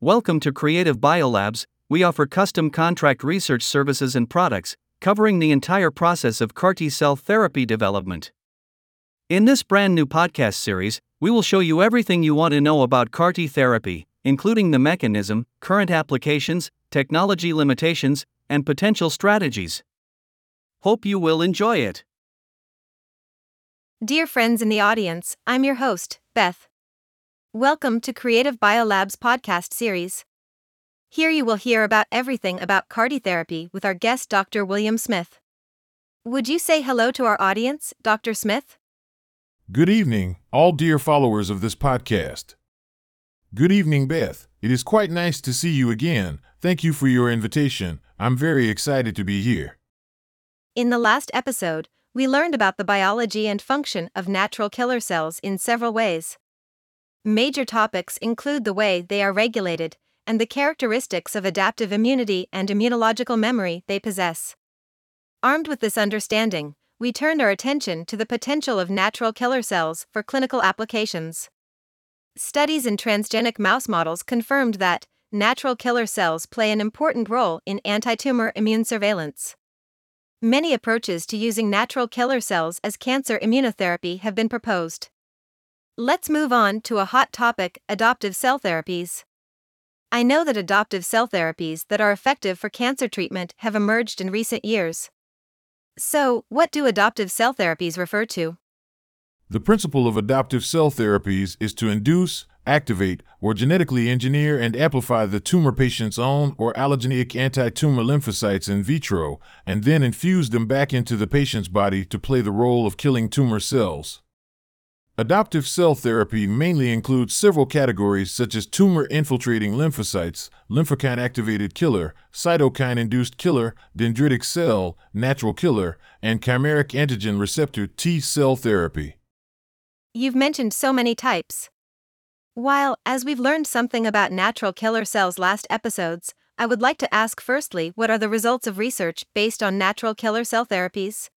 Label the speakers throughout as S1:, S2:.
S1: Welcome to Creative Biolabs. We offer custom contract research services and products, covering the entire process of CAR T cell therapy development. In this brand new podcast series, we will show you everything you want to know about CAR T therapy, including the mechanism, current applications, technology limitations, and potential strategies. Hope you will enjoy it.
S2: Dear friends in the audience, I'm your host, Beth. Welcome to Creative Biolabs podcast series. Here you will hear about everything about CAR T therapy with our guest Dr. William Smith. Would you say hello to our audience, Dr. Smith?
S3: Good evening, all dear followers of this podcast. Good evening, Beth. It is quite nice to see you again. Thank you for your invitation. I'm very excited to be here.
S2: In the last episode, we learned about the biology and function of natural killer cells in several ways. Major topics include the way they are regulated and the characteristics of adaptive immunity and immunological memory they possess. Armed with this understanding, we turned our attention to the potential of natural killer cells for clinical applications. Studies in transgenic mouse models confirmed that natural killer cells play an important role in antitumor immune surveillance. Many approaches to using natural killer cells as cancer immunotherapy have been proposed. Let's move on to a hot topic adoptive cell therapies. I know that adoptive cell therapies that are effective for cancer treatment have emerged in recent years. So, what do adoptive cell therapies refer to?
S3: The principle of adoptive cell therapies is to induce, activate, or genetically engineer and amplify the tumor patient's own or allogeneic anti tumor lymphocytes in vitro, and then infuse them back into the patient's body to play the role of killing tumor cells. Adoptive cell therapy mainly includes several categories such as tumor infiltrating lymphocytes, lymphokine activated killer, cytokine induced killer, dendritic cell, natural killer, and chimeric antigen receptor T cell therapy.
S2: You've mentioned so many types. While, as we've learned something about natural killer cells last episodes, I would like to ask firstly what are the results of research based on natural killer cell therapies?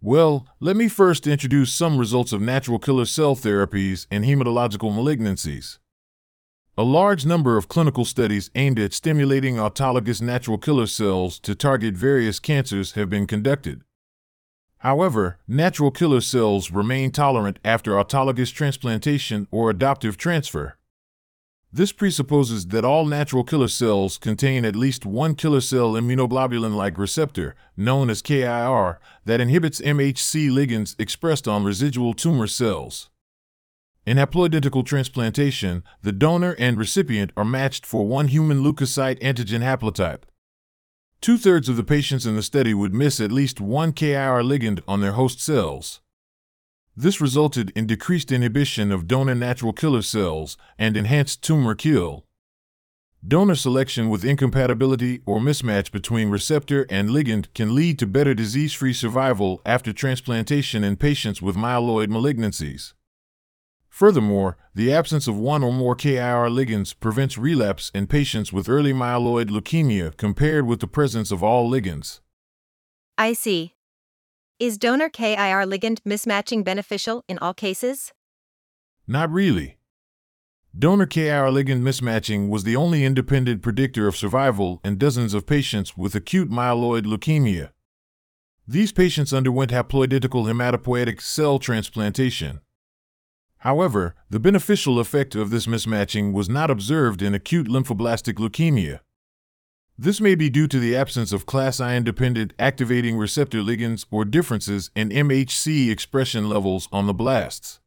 S3: Well, let me first introduce some results of natural killer cell therapies in hematological malignancies. A large number of clinical studies aimed at stimulating autologous natural killer cells to target various cancers have been conducted. However, natural killer cells remain tolerant after autologous transplantation or adoptive transfer. This presupposes that all natural killer cells contain at least one killer cell immunoglobulin like receptor, known as KIR, that inhibits MHC ligands expressed on residual tumor cells. In haploidentical transplantation, the donor and recipient are matched for one human leukocyte antigen haplotype. Two thirds of the patients in the study would miss at least one KIR ligand on their host cells. This resulted in decreased inhibition of donor natural killer cells and enhanced tumor kill. Donor selection with incompatibility or mismatch between receptor and ligand can lead to better disease free survival after transplantation in patients with myeloid malignancies. Furthermore, the absence of one or more KIR ligands prevents relapse in patients with early myeloid leukemia compared with the presence of all ligands.
S2: I see. Is donor KIR ligand mismatching beneficial in all cases?
S3: Not really. Donor KIR ligand mismatching was the only independent predictor of survival in dozens of patients with acute myeloid leukemia. These patients underwent haploidentical hematopoietic cell transplantation. However, the beneficial effect of this mismatching was not observed in acute lymphoblastic leukemia. This may be due to the absence of class I independent activating receptor ligands or differences in MHC expression levels on the blasts.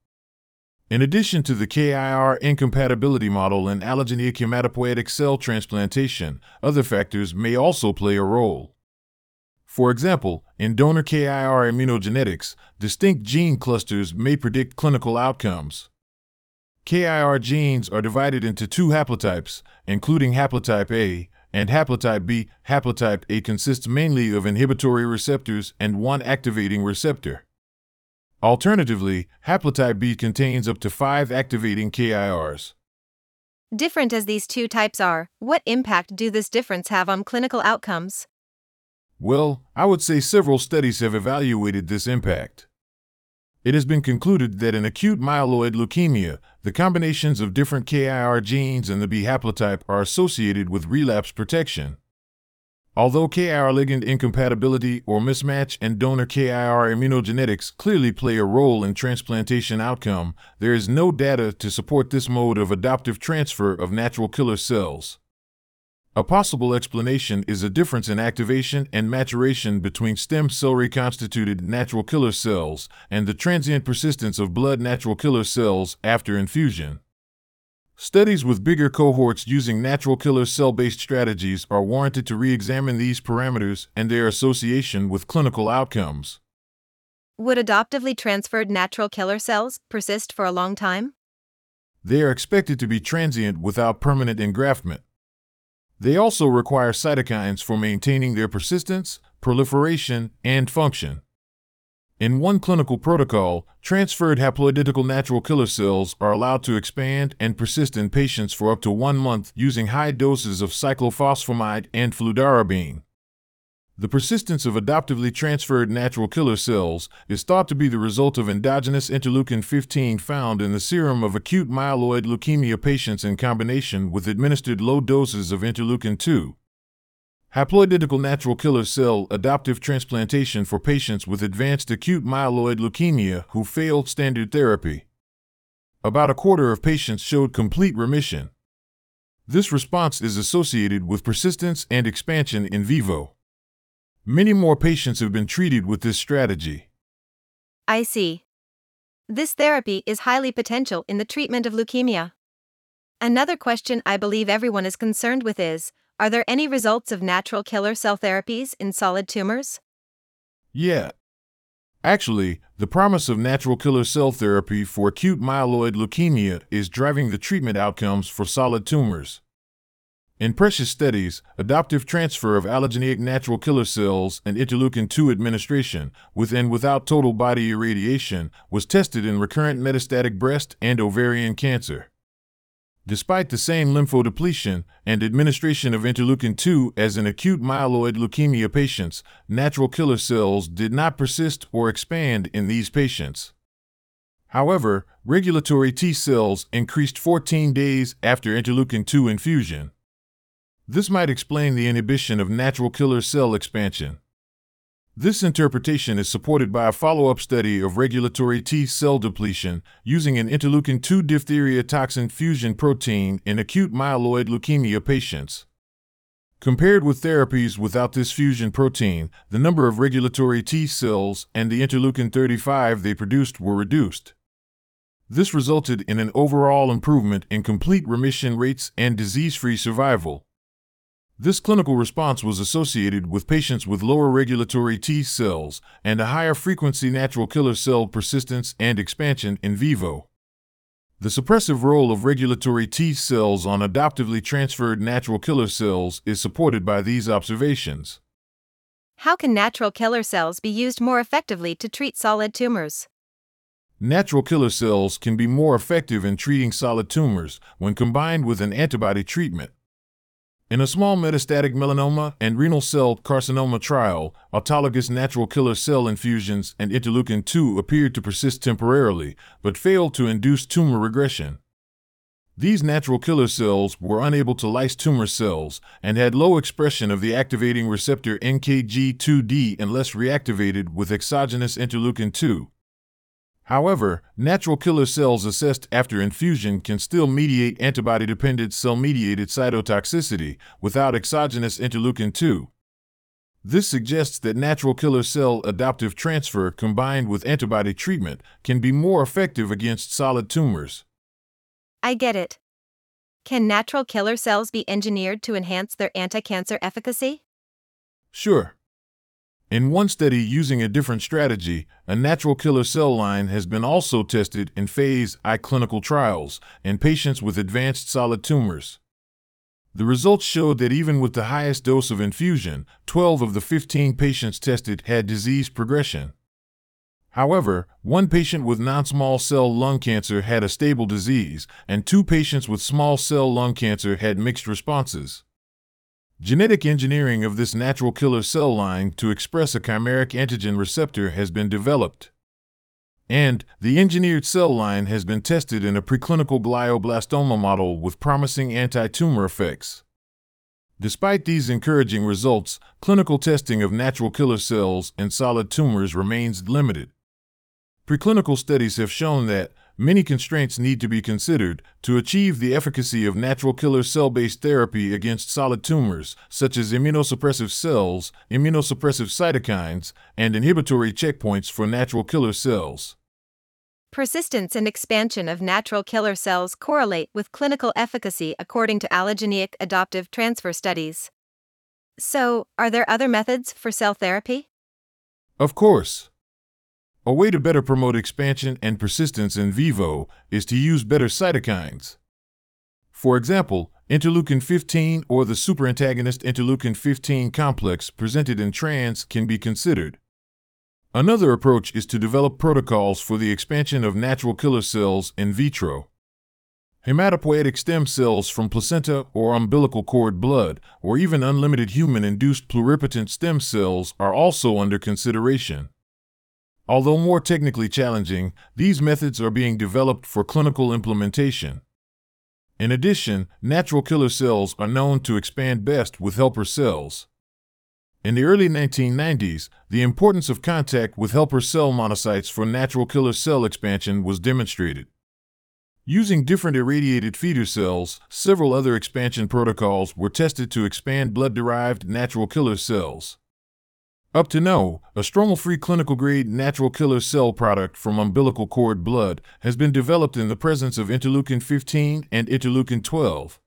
S3: In addition to the KIR incompatibility model in allogeneic hematopoietic cell transplantation, other factors may also play a role. For example, in donor KIR immunogenetics, distinct gene clusters may predict clinical outcomes. KIR genes are divided into two haplotypes, including haplotype A and haplotype B. Haplotype A consists mainly of inhibitory receptors and one activating receptor. Alternatively, haplotype B contains up to five activating KIRs.
S2: Different as these two types are, what impact do this difference have on clinical outcomes?
S3: Well, I would say several studies have evaluated this impact. It has been concluded that in acute myeloid leukemia, the combinations of different KIR genes and the B haplotype are associated with relapse protection. Although KIR ligand incompatibility or mismatch and donor KIR immunogenetics clearly play a role in transplantation outcome, there is no data to support this mode of adoptive transfer of natural killer cells. A possible explanation is a difference in activation and maturation between stem cell reconstituted natural killer cells and the transient persistence of blood natural killer cells after infusion. Studies with bigger cohorts using natural killer cell based strategies are warranted to re examine these parameters and their association with clinical outcomes.
S2: Would adoptively transferred natural killer cells persist for a long time?
S3: They are expected to be transient without permanent engraftment. They also require cytokines for maintaining their persistence, proliferation, and function. In one clinical protocol, transferred haploidentical natural killer cells are allowed to expand and persist in patients for up to one month using high doses of cyclophosphamide and fludarabine. The persistence of adoptively transferred natural killer cells is thought to be the result of endogenous interleukin 15 found in the serum of acute myeloid leukemia patients in combination with administered low doses of interleukin 2. Haploidentical natural killer cell adoptive transplantation for patients with advanced acute myeloid leukemia who failed standard therapy. About a quarter of patients showed complete remission. This response is associated with persistence and expansion in vivo. Many more patients have been treated with this strategy.
S2: I see. This therapy is highly potential in the treatment of leukemia. Another question I believe everyone is concerned with is Are there any results of natural killer cell therapies in solid tumors?
S3: Yeah. Actually, the promise of natural killer cell therapy for acute myeloid leukemia is driving the treatment outcomes for solid tumors. In precious studies, adoptive transfer of allogeneic natural killer cells and interleukin 2 administration, with and without total body irradiation, was tested in recurrent metastatic breast and ovarian cancer. Despite the same lymphodepletion and administration of interleukin 2 as in acute myeloid leukemia patients, natural killer cells did not persist or expand in these patients. However, regulatory T cells increased 14 days after interleukin 2 infusion. This might explain the inhibition of natural killer cell expansion. This interpretation is supported by a follow up study of regulatory T cell depletion using an interleukin 2 diphtheria toxin fusion protein in acute myeloid leukemia patients. Compared with therapies without this fusion protein, the number of regulatory T cells and the interleukin 35 they produced were reduced. This resulted in an overall improvement in complete remission rates and disease free survival. This clinical response was associated with patients with lower regulatory T cells and a higher frequency natural killer cell persistence and expansion in vivo. The suppressive role of regulatory T cells on adoptively transferred natural killer cells is supported by these observations.
S2: How can natural killer cells be used more effectively to treat solid tumors?
S3: Natural killer cells can be more effective in treating solid tumors when combined with an antibody treatment. In a small metastatic melanoma and renal cell carcinoma trial, autologous natural killer cell infusions and interleukin 2 appeared to persist temporarily, but failed to induce tumor regression. These natural killer cells were unable to lyse tumor cells and had low expression of the activating receptor NKG2D unless reactivated with exogenous interleukin 2. However, natural killer cells assessed after infusion can still mediate antibody dependent cell mediated cytotoxicity without exogenous interleukin 2. This suggests that natural killer cell adoptive transfer combined with antibody treatment can be more effective against solid tumors.
S2: I get it. Can natural killer cells be engineered to enhance their anti cancer efficacy?
S3: Sure. In one study using a different strategy, a natural killer cell line has been also tested in phase I clinical trials in patients with advanced solid tumors. The results showed that even with the highest dose of infusion, 12 of the 15 patients tested had disease progression. However, one patient with non small cell lung cancer had a stable disease, and two patients with small cell lung cancer had mixed responses. Genetic engineering of this natural killer cell line to express a chimeric antigen receptor has been developed. And the engineered cell line has been tested in a preclinical glioblastoma model with promising anti tumor effects. Despite these encouraging results, clinical testing of natural killer cells in solid tumors remains limited. Preclinical studies have shown that many constraints need to be considered to achieve the efficacy of natural killer cell based therapy against solid tumors, such as immunosuppressive cells, immunosuppressive cytokines, and inhibitory checkpoints for natural killer cells.
S2: Persistence and expansion of natural killer cells correlate with clinical efficacy according to allogeneic adoptive transfer studies. So, are there other methods for cell therapy?
S3: Of course. A way to better promote expansion and persistence in vivo is to use better cytokines. For example, interleukin 15 or the superantagonist interleukin 15 complex presented in trans can be considered. Another approach is to develop protocols for the expansion of natural killer cells in vitro. Hematopoietic stem cells from placenta or umbilical cord blood, or even unlimited human induced pluripotent stem cells are also under consideration. Although more technically challenging, these methods are being developed for clinical implementation. In addition, natural killer cells are known to expand best with helper cells. In the early 1990s, the importance of contact with helper cell monocytes for natural killer cell expansion was demonstrated. Using different irradiated feeder cells, several other expansion protocols were tested to expand blood derived natural killer cells. Up to now, a stromal free clinical grade natural killer cell product from umbilical cord blood has been developed in the presence of interleukin 15 and interleukin 12.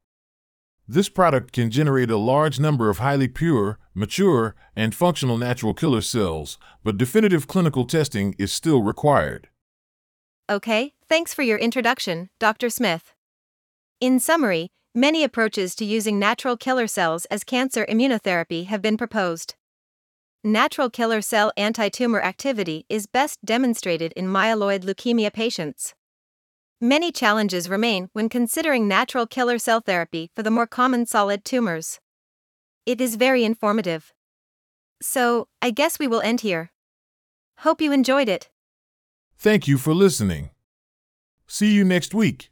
S3: This product can generate a large number of highly pure, mature, and functional natural killer cells, but definitive clinical testing is still required.
S2: Okay, thanks for your introduction, Dr. Smith. In summary, many approaches to using natural killer cells as cancer immunotherapy have been proposed. Natural killer cell anti-tumor activity is best demonstrated in myeloid leukemia patients. Many challenges remain when considering natural killer cell therapy for the more common solid tumors. It is very informative. So, I guess we will end here. Hope you enjoyed it.
S3: Thank you for listening. See you next week.